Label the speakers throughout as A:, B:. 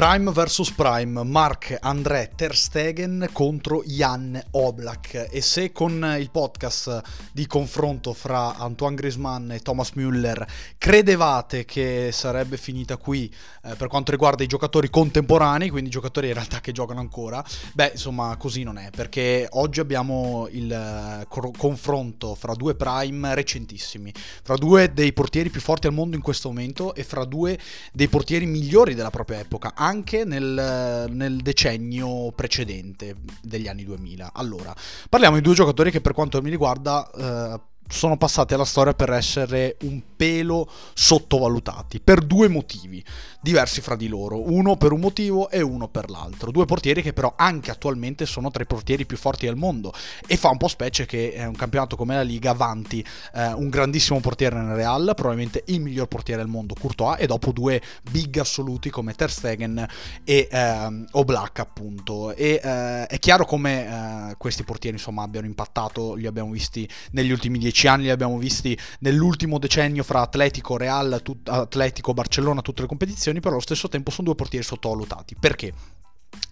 A: Prime vs Prime, Mark André Ter Stegen contro Jan Oblak. E se con il podcast di confronto fra Antoine Griezmann e Thomas Müller credevate che sarebbe finita qui eh, per quanto riguarda i giocatori contemporanei, quindi giocatori in realtà che giocano ancora, beh insomma così non è perché oggi abbiamo il eh, co- confronto fra due Prime recentissimi, fra due dei portieri più forti al mondo in questo momento e fra due dei portieri migliori della propria epoca anche nel, nel, decennio precedente degli anni 2000. Allora, parliamo di due giocatori che per quanto mi riguarda eh, sono passati alla storia per essere un pelo sottovalutati per due motivi diversi fra di loro, uno per un motivo e uno per l'altro. Due portieri che però anche attualmente sono tra i portieri più forti del mondo e fa un po' specie che eh, un campionato come la Liga avanti eh, un grandissimo portiere nel Real, probabilmente il miglior portiere del mondo, Courtois, e dopo due big assoluti come Ter Stegen e eh, Oblak appunto. E eh, è chiaro come eh, questi portieri insomma abbiano impattato, li abbiamo visti negli ultimi dieci anni, li abbiamo visti nell'ultimo decennio fra Atletico, Real, tut- Atletico, Barcellona, tutte le competizioni però allo stesso tempo sono due portieri sottovalutati. Perché?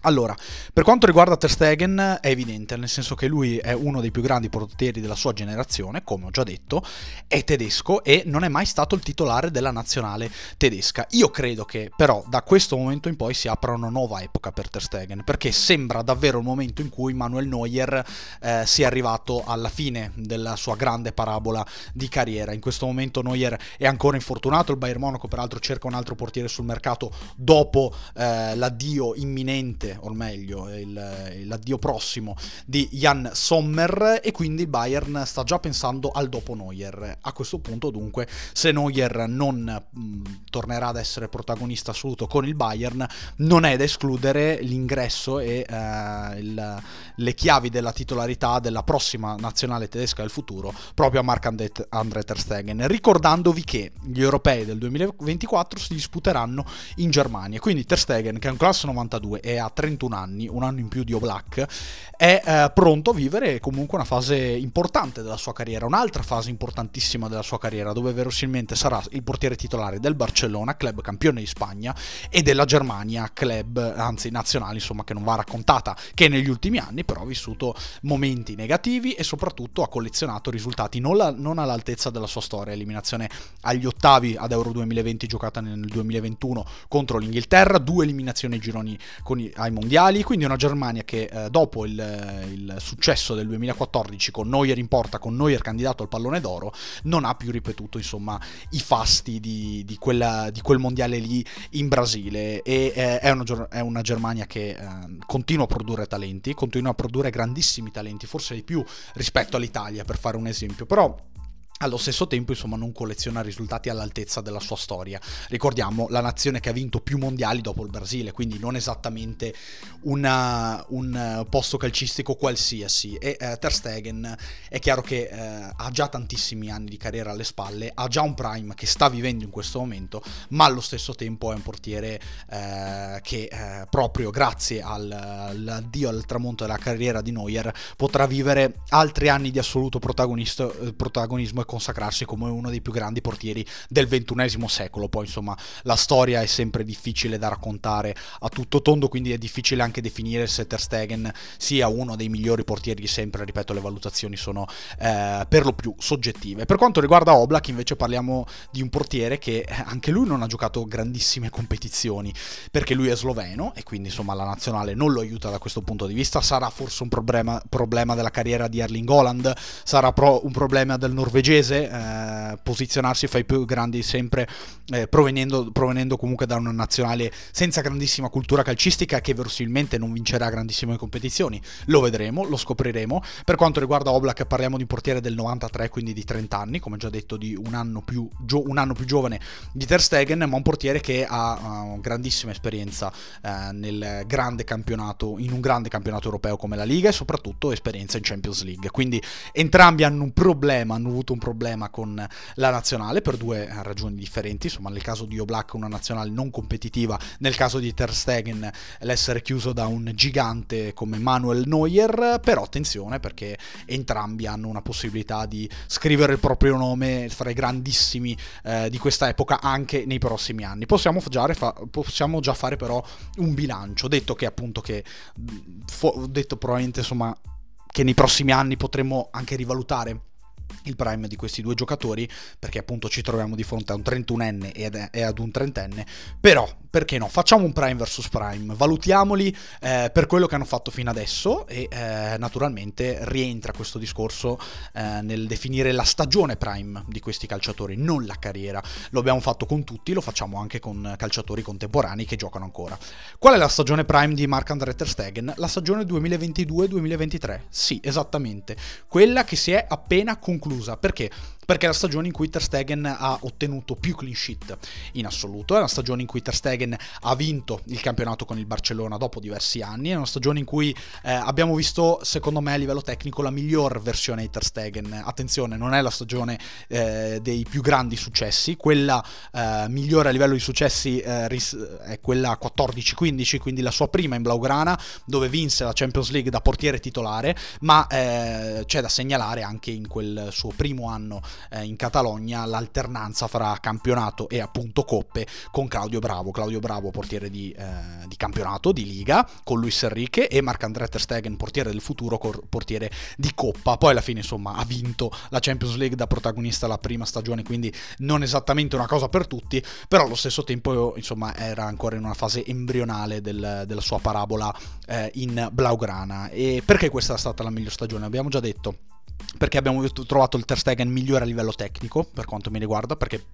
A: Allora, per quanto riguarda Ter Stegen è evidente, nel senso che lui è uno dei più grandi portieri della sua generazione, come ho già detto, è tedesco e non è mai stato il titolare della nazionale tedesca. Io credo che però da questo momento in poi si apra una nuova epoca per Ter Stegen, perché sembra davvero il momento in cui Manuel Neuer eh, sia arrivato alla fine della sua grande parabola di carriera. In questo momento Neuer è ancora infortunato, il Bayern Monaco peraltro cerca un altro portiere sul mercato dopo eh, l'addio imminente imminente, o meglio, il, l'addio prossimo di Jan Sommer e quindi il Bayern sta già pensando al dopo Neuer. A questo punto dunque, se Neuer non mh, tornerà ad essere protagonista assoluto con il Bayern, non è da escludere l'ingresso e uh, il, le chiavi della titolarità della prossima nazionale tedesca del futuro proprio a Marc-André Ter Stegen, ricordandovi che gli europei del 2024 si disputeranno in Germania, quindi Ter Stegen che è un classe 92 e ha 31 anni, un anno in più di Oblak, è eh, pronto a vivere comunque una fase importante della sua carriera, un'altra fase importantissima della sua carriera, dove verosimilmente sarà il portiere titolare del Barcellona, club campione di Spagna, e della Germania, club, anzi nazionale, insomma, che non va raccontata, che negli ultimi anni però ha vissuto momenti negativi e soprattutto ha collezionato risultati non, la, non all'altezza della sua storia, eliminazione agli ottavi ad Euro 2020 giocata nel 2021 contro l'Inghilterra, due eliminazioni ai gironi con i, ai mondiali, quindi una Germania che eh, dopo il, il, successo del 2014 con Neuer in porta, con Neuer candidato al pallone d'oro, non ha più ripetuto insomma i fasti di, di, quella, di quel mondiale lì in Brasile. E eh, è, una, è, una, Germania che eh, continua a produrre talenti, continua a produrre grandissimi talenti, forse di più rispetto all'Italia per fare un esempio, però allo stesso tempo insomma non colleziona risultati all'altezza della sua storia. Ricordiamo la nazione che ha vinto più mondiali dopo il Brasile, quindi non esattamente una, un posto calcistico qualsiasi. E eh, Ter Stegen è chiaro che eh, ha già tantissimi anni di carriera alle spalle, ha già un prime che sta vivendo in questo momento, ma allo stesso tempo è un portiere eh, che proprio grazie al, all'addio al tramonto della carriera di Neuer potrà vivere altri anni di assoluto protagonismo consacrarsi come uno dei più grandi portieri del ventunesimo secolo. Poi insomma la storia è sempre difficile da raccontare a tutto tondo, quindi è difficile anche definire se Ter Stegen sia uno dei migliori portieri di sempre, ripeto le valutazioni sono eh, per lo più soggettive. Per quanto riguarda Oblak invece parliamo di un portiere che anche lui non ha giocato grandissime competizioni perché lui è sloveno e quindi insomma la nazionale non lo aiuta da questo punto di vista, sarà forse un problema, problema della carriera di Erling Holland, sarà pro, un problema del norvegese inglese, eh, posizionarsi fra i più grandi sempre eh, provenendo, provenendo, comunque da una nazionale senza grandissima cultura calcistica che verosimilmente non vincerà grandissime competizioni. Lo vedremo, lo scopriremo. Per quanto riguarda Oblak parliamo di un portiere del 93, quindi di 30 anni, come già detto di un anno più, gio- un anno più giovane di Ter Stegen, ma un portiere che ha uh, grandissima esperienza uh, nel grande campionato, in un grande campionato europeo come la Liga e soprattutto esperienza in Champions League. Quindi entrambi hanno un problema, hanno avuto un problema problema con la nazionale per due ragioni differenti, insomma nel caso di Oblak una nazionale non competitiva, nel caso di Ter Stegen l'essere chiuso da un gigante come Manuel Neuer, però attenzione perché entrambi hanno una possibilità di scrivere il proprio nome fra i grandissimi eh, di questa epoca anche nei prossimi anni. Possiamo già, fa- possiamo già fare però un bilancio, detto che appunto che, fo- detto probabilmente insomma che nei prossimi anni potremmo anche rivalutare il prime di questi due giocatori perché appunto ci troviamo di fronte a un 31enne e ad un trentenne. Però perché no? Facciamo un prime versus prime. Valutiamoli eh, per quello che hanno fatto fino adesso e eh, naturalmente rientra questo discorso eh, nel definire la stagione prime di questi calciatori non la carriera. Lo abbiamo fatto con tutti lo facciamo anche con calciatori contemporanei che giocano ancora. Qual è la stagione prime di Marc-André Ter Stegen? la stagione 2022-2023 sì esattamente. Quella che si è appena conclusa conclusa. Perché? Perché è la stagione in cui Ter Stegen ha ottenuto più clean sheet in assoluto, è una stagione in cui Ter Stegen ha vinto il campionato con il Barcellona dopo diversi anni, è una stagione in cui eh, abbiamo visto, secondo me, a livello tecnico la miglior versione di Ter Stegen. Attenzione, non è la stagione eh, dei più grandi successi, quella eh, migliore a livello di successi eh, è quella 14-15, quindi la sua prima in Blaugrana, dove vinse la Champions League da portiere titolare, ma eh, c'è da segnalare anche in quel suo primo anno eh, in Catalogna l'alternanza fra campionato e appunto coppe con Claudio Bravo. Claudio Bravo, portiere di, eh, di campionato, di Liga, con Luis Enrique e Marc-André Ter Stegen, portiere del futuro, portiere di Coppa. Poi alla fine insomma ha vinto la Champions League da protagonista la prima stagione, quindi non esattamente una cosa per tutti, però allo stesso tempo insomma era ancora in una fase embrionale del, della sua parabola eh, in Blaugrana. E perché questa è stata la miglior stagione? Abbiamo già detto perché abbiamo trovato il Ter Stegen migliore a livello tecnico per quanto mi riguarda perché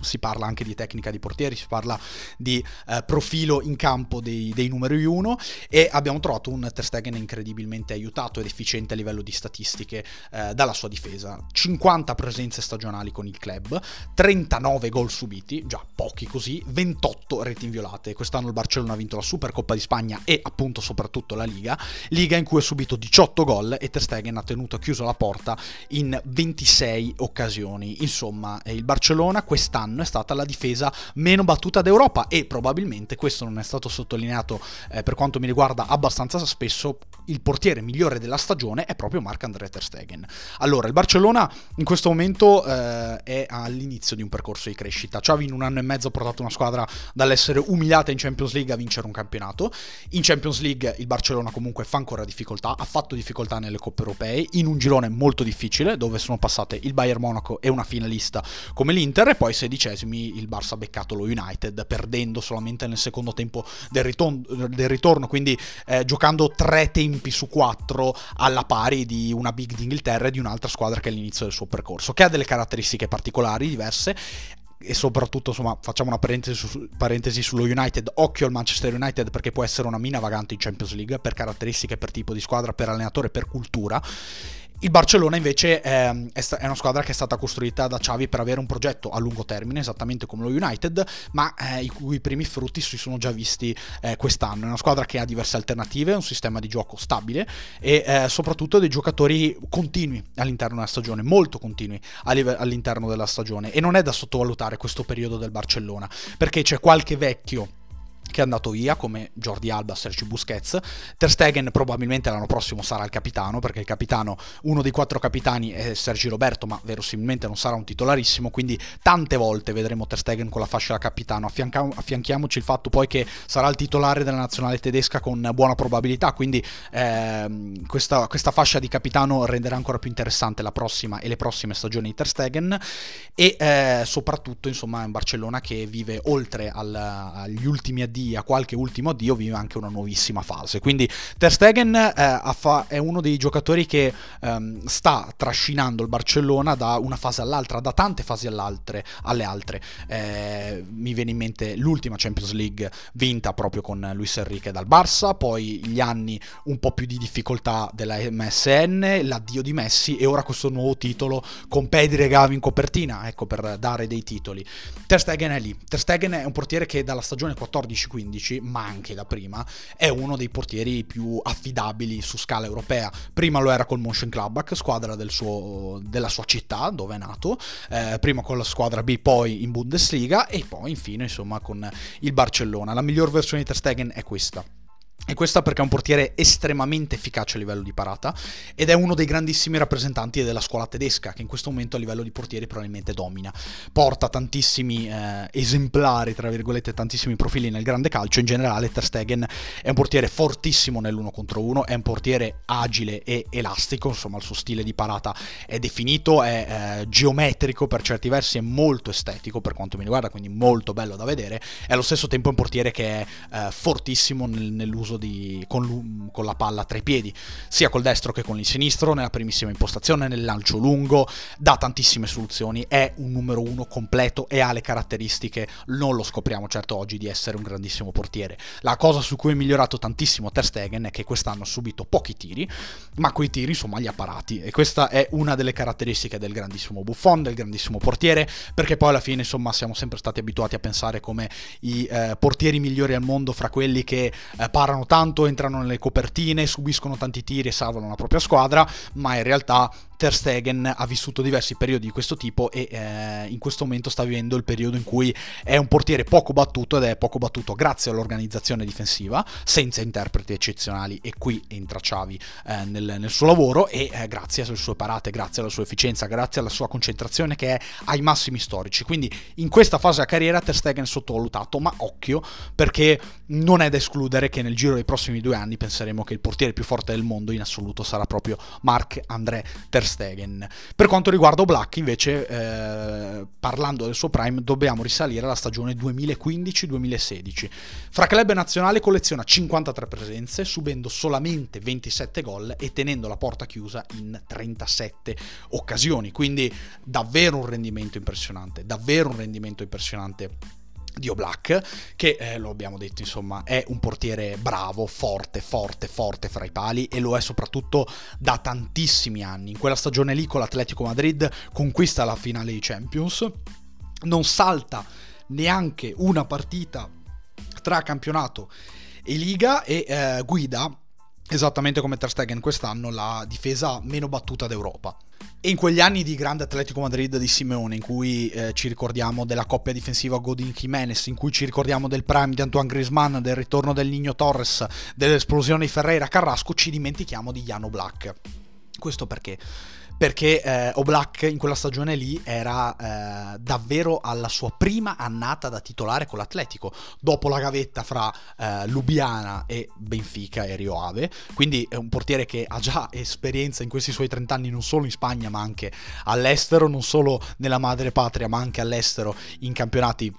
A: si parla anche di tecnica di portieri si parla di eh, profilo in campo dei, dei, numeri 1 e abbiamo trovato un Ter Stegen incredibilmente aiutato ed efficiente a livello di statistiche eh, dalla sua difesa. 50 presenze stagionali con il club 39 gol subiti già pochi così 28 reti inviolate. Quest'anno il Barcellona ha vinto la Supercoppa di Spagna e appunto soprattutto la Liga. Liga in cui ha subito 18 gol e Ter Stegen ha tenuto chiuso la porta porta in 26 occasioni. Insomma, il Barcellona quest'anno è stata la difesa meno battuta d'Europa e probabilmente questo non è stato sottolineato eh, per quanto mi riguarda abbastanza spesso. Il portiere migliore della stagione è proprio Marc-André Ter Stegen. Allora, il Barcellona in questo momento eh, è all'inizio di un percorso di crescita. Xavi in un anno e mezzo ha portato una squadra dall'essere umiliata in Champions League a vincere un campionato. In Champions League il Barcellona comunque fa ancora difficoltà, ha fatto difficoltà nelle coppe europee in un girone molto difficile dove sono passate il Bayern Monaco e una finalista come l'Inter e poi sedicesimi il Barça ha beccato lo United perdendo solamente nel secondo tempo del, ritorno, del ritorno quindi eh, giocando tre tempi su quattro alla pari di una big d'Inghilterra e di un'altra squadra che è all'inizio del suo percorso che ha delle caratteristiche particolari diverse e soprattutto insomma facciamo una parentesi, su, parentesi, sullo United. Occhio al Manchester United perché può essere una mina vagante in Champions League per caratteristiche, per tipo di squadra, per allenatore, per cultura il Barcellona invece è, è, una squadra che è stata costruita da Xavi per avere un progetto a lungo termine, esattamente come lo United, ma eh, i cui primi frutti si sono già visti eh, quest'anno. È una squadra che ha diverse alternative, un sistema di gioco stabile e eh, soprattutto dei giocatori continui all'interno della stagione, molto continui all'interno della stagione. E non è da sottovalutare questo periodo del Barcellona, perché c'è qualche vecchio che è andato via come Jordi Alba, Sergio Busquets. Ter Stegen probabilmente l'anno prossimo sarà il capitano perché il capitano, uno dei quattro capitani è Sergio Roberto, ma verosimilmente non sarà un titolarissimo, quindi tante volte vedremo Ter Stegen con la fascia da capitano. Affianca- affianchiamoci il fatto poi che sarà il titolare della nazionale tedesca con buona probabilità, quindi ehm, questa, questa, fascia di capitano renderà ancora più interessante la prossima e le prossime stagioni di Ter Stegen e eh, soprattutto insomma è un Barcellona che vive oltre al, agli ultimi addio addio, a qualche ultimo addio, vive anche una nuovissima fase. Quindi Ter Stegen eh, è uno dei giocatori che ehm, sta trascinando il Barcellona da una fase all'altra, da tante fasi alle altre. Eh, mi viene in mente l'ultima Champions League vinta proprio con Luis Enrique dal Barça, poi gli anni un po' più di difficoltà della MSN, l'addio di Messi e ora questo nuovo titolo con Pedri e Gavi in copertina, ecco per dare dei titoli. Ter Stegen è lì. Ter Stegen è un portiere che dalla stagione 14 14-15, ma anche da prima, è uno dei portieri più affidabili su scala europea. Prima lo era col Mönchengladbach, squadra del suo, della sua città, dove è nato, eh, prima con la squadra B, poi in Bundesliga e poi infine insomma con il Barcellona. La miglior versione di Ter Stegen è questa. E questo perché è un portiere estremamente efficace a livello di parata ed è uno dei grandissimi rappresentanti della scuola tedesca che in questo momento a livello di portieri probabilmente domina. Porta tantissimi eh, esemplari, tra virgolette, tantissimi profili nel grande calcio. In generale Ter Stegen è un portiere fortissimo nell'uno contro uno, è un portiere agile e elastico, insomma il suo stile di parata è definito, è eh, geometrico per certi versi, è molto estetico per quanto mi riguarda, quindi molto bello da vedere. È allo stesso tempo un portiere che è eh, fortissimo nel, nell'uso di, con, con, la palla tra i piedi, sia col destro che con il sinistro, nella primissima impostazione, nel lancio lungo, dà tantissime soluzioni, è un numero uno completo e ha le caratteristiche, non lo scopriamo certo oggi, di essere un grandissimo portiere. La cosa su cui è migliorato tantissimo Ter Stegen è che quest'anno ha subito pochi tiri, ma quei tiri insomma li ha parati e questa è una delle caratteristiche del grandissimo Buffon, del grandissimo portiere, perché poi alla fine insomma siamo sempre stati abituati a pensare come i eh, portieri migliori al mondo fra quelli che eh, parano tanto, entrano nelle copertine, subiscono tanti tiri e salvano la propria squadra, ma in realtà Ter Stegen ha vissuto diversi periodi di questo tipo e eh, in questo momento sta vivendo il periodo in cui è un portiere poco battuto ed è poco battuto grazie all'organizzazione difensiva, senza interpreti eccezionali e qui entra Xavi eh, nel, nel, suo lavoro e eh, grazie alle sue parate, grazie alla sua efficienza, grazie alla sua concentrazione che è ai massimi storici. Quindi in questa fase della carriera Ter Stegen è sottovalutato, ma occhio perché non è da escludere che nel giro dei prossimi due anni penseremo che il portiere più forte del mondo in assoluto sarà proprio Marc-André Ter Stegen. Per quanto riguarda Black, invece, eh, parlando del suo prime, dobbiamo risalire alla stagione 2015-2016. Fra club nazionale colleziona 53 presenze, subendo solamente 27 gol e tenendo la porta chiusa in 37 occasioni. Quindi davvero un rendimento impressionante, davvero un rendimento impressionante di Oblak, che eh, lo abbiamo detto, insomma, è un portiere bravo, forte, forte, forte fra i pali e lo è soprattutto da tantissimi anni. In quella stagione lì con l'Atletico Madrid conquista la finale di Champions, non salta neanche una partita tra campionato e liga e eh, guida esattamente come Ter Stegen quest'anno la difesa meno battuta d'Europa. E in quegli anni di grande Atletico Madrid di Simeone, in cui eh, ci ricordiamo della coppia difensiva Godin Jimenez, in cui ci ricordiamo del prime di Antoine Griezmann, del ritorno del Nino Torres, dell'esplosione di Ferreira Carrasco, ci dimentichiamo di Jano Black. Questo perché? Perché eh, Oblak in quella stagione lì era eh, davvero alla sua prima annata da titolare con l'Atletico, dopo la gavetta fra eh, Lubiana e Benfica e Rio Ave, quindi è un portiere che ha già esperienza in questi suoi 30 anni non solo in Spagna ma anche all'estero, non solo nella madre patria ma anche all'estero in campionati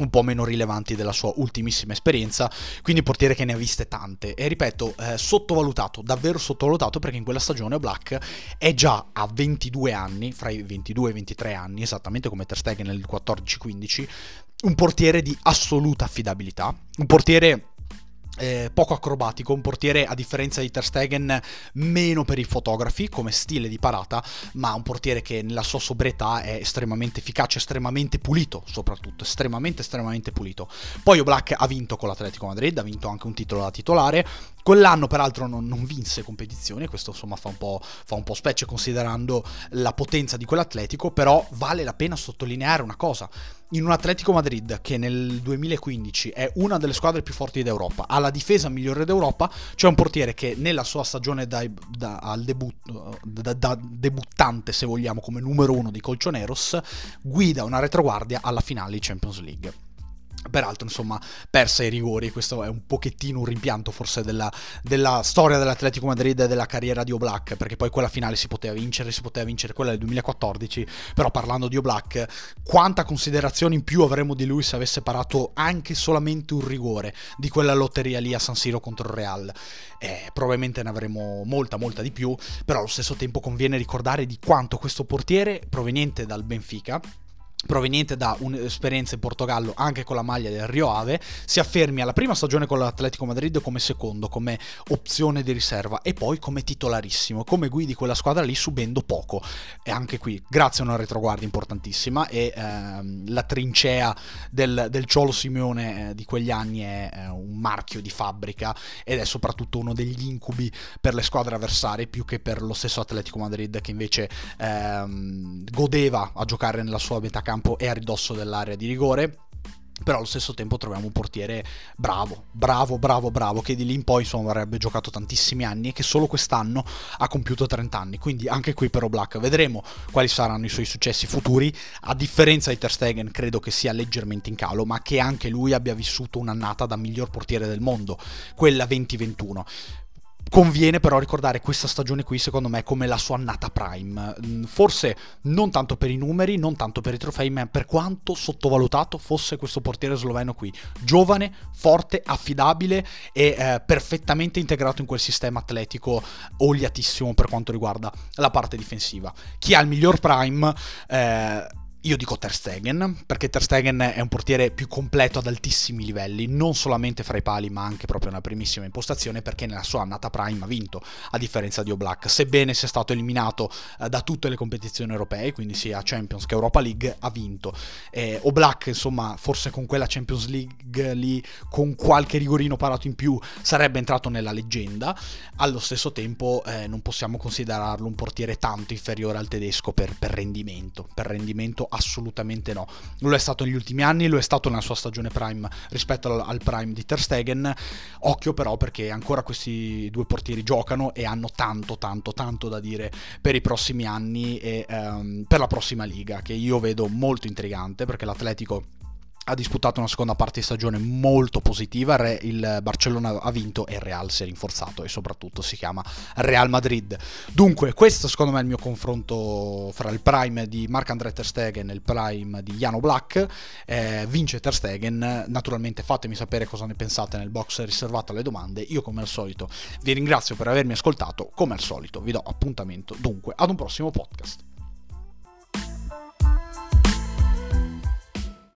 A: un po' meno rilevanti della sua ultimissima esperienza, quindi portiere che ne ha viste tante. E ripeto, eh, sottovalutato, davvero sottovalutato perché in quella stagione Black è già a 22 anni, fra i 22 e i 23 anni, esattamente come Ter Stegen nel 14-15, un portiere di assoluta affidabilità, un portiere eh, poco acrobatico, un portiere a differenza di Ter Stegen meno per i fotografi come stile di parata, ma un portiere che nella sua sobrietà è estremamente efficace, estremamente pulito, soprattutto estremamente estremamente pulito. Poi Oblak ha vinto con l'Atletico Madrid, ha vinto anche un titolo da titolare, Quell'anno peraltro non, non, vinse competizioni, questo insomma fa un, fa un, po', specie considerando la potenza di quell'Atletico, però vale la pena sottolineare una cosa. In un Atletico Madrid che nel 2015 è una delle squadre più forti d'Europa, ha la difesa migliore d'Europa, c'è un portiere che nella sua stagione da, da, debut, da, da debuttante, se vogliamo, come numero uno di Colchoneros, guida una retroguardia alla finale di Champions League. Peraltro, insomma, persa i rigori, questo è un pochettino un rimpianto forse della, della storia dell'Atletico Madrid e della carriera di Oblak, perché poi quella finale si poteva vincere, si poteva vincere quella del 2014, però parlando di Oblak, quanta considerazione in più avremmo di lui se avesse parato anche solamente un rigore di quella lotteria lì a San Siro contro il Real? Eh, probabilmente ne avremo molta, molta di più, però allo stesso tempo conviene ricordare di quanto questo portiere proveniente dal Benfica, proveniente da un'esperienza in Portogallo anche con la maglia del Rio Ave, si affermi alla prima stagione con l'Atletico Madrid come secondo, come opzione di riserva e poi come titolarissimo, come guidi quella squadra lì subendo poco. E anche qui, grazie a una retroguardia importantissima e ehm, la trincea del, del Ciolo Simeone eh, di quegli anni è eh, un marchio di fabbrica ed è soprattutto uno degli incubi per le squadre avversarie più che per lo stesso Atletico Madrid che invece ehm, godeva a giocare nella sua metà campo e a ridosso dell'area di rigore però allo stesso tempo troviamo un portiere bravo, bravo, bravo, bravo, che di lì in poi insomma avrebbe giocato tantissimi anni e che solo quest'anno ha compiuto 30 anni, quindi anche qui per Oblak vedremo quali saranno i suoi successi futuri, a differenza di Ter Stegen credo che sia leggermente in calo, ma che anche lui abbia vissuto un'annata da miglior portiere del mondo, quella 2021. Conviene però ricordare questa stagione qui, secondo me, come la sua annata prime. Mm, forse non tanto per i numeri, non tanto per i trofei, ma per quanto sottovalutato fosse questo portiere sloveno qui. Giovane, forte, affidabile e eh, perfettamente integrato in quel sistema atletico oliatissimo per quanto riguarda la parte difensiva. Chi ha il miglior prime... Eh, io dico Ter Stegen, perché Ter Stegen è un portiere più completo ad altissimi livelli, non solamente fra i pali, ma anche proprio nella primissima impostazione, perché nella sua annata prime ha vinto, a differenza di Oblak. Sebbene sia stato eliminato eh, da tutte le competizioni europee, quindi sia Champions che Europa League, ha vinto. Eh, Oblak, insomma, forse con quella Champions League lì, con qualche rigorino parato in più, sarebbe entrato nella leggenda. Allo stesso tempo eh, non possiamo considerarlo un portiere tanto inferiore al tedesco per, per rendimento, per rendimento assolutamente no. Lo è stato negli ultimi anni, lo è stato nella sua stagione prime rispetto al, al prime di Ter Stegen. Occhio però perché ancora questi due portieri giocano e hanno tanto, tanto, tanto da dire per i prossimi anni e um, per la prossima liga, che io vedo molto intrigante perché l'Atletico ha disputato una seconda parte di stagione molto positiva, il Barcellona ha vinto e il Real si è rinforzato e soprattutto si chiama Real Madrid. Dunque, questo secondo me è il mio confronto fra il prime di Marc-André Ter Stegen e il prime di Jano Black. Eh, vince Ter Stegen, naturalmente fatemi sapere cosa ne pensate nel box riservato alle domande. Io come al solito vi ringrazio per avermi ascoltato, come al solito vi do appuntamento dunque ad un prossimo podcast.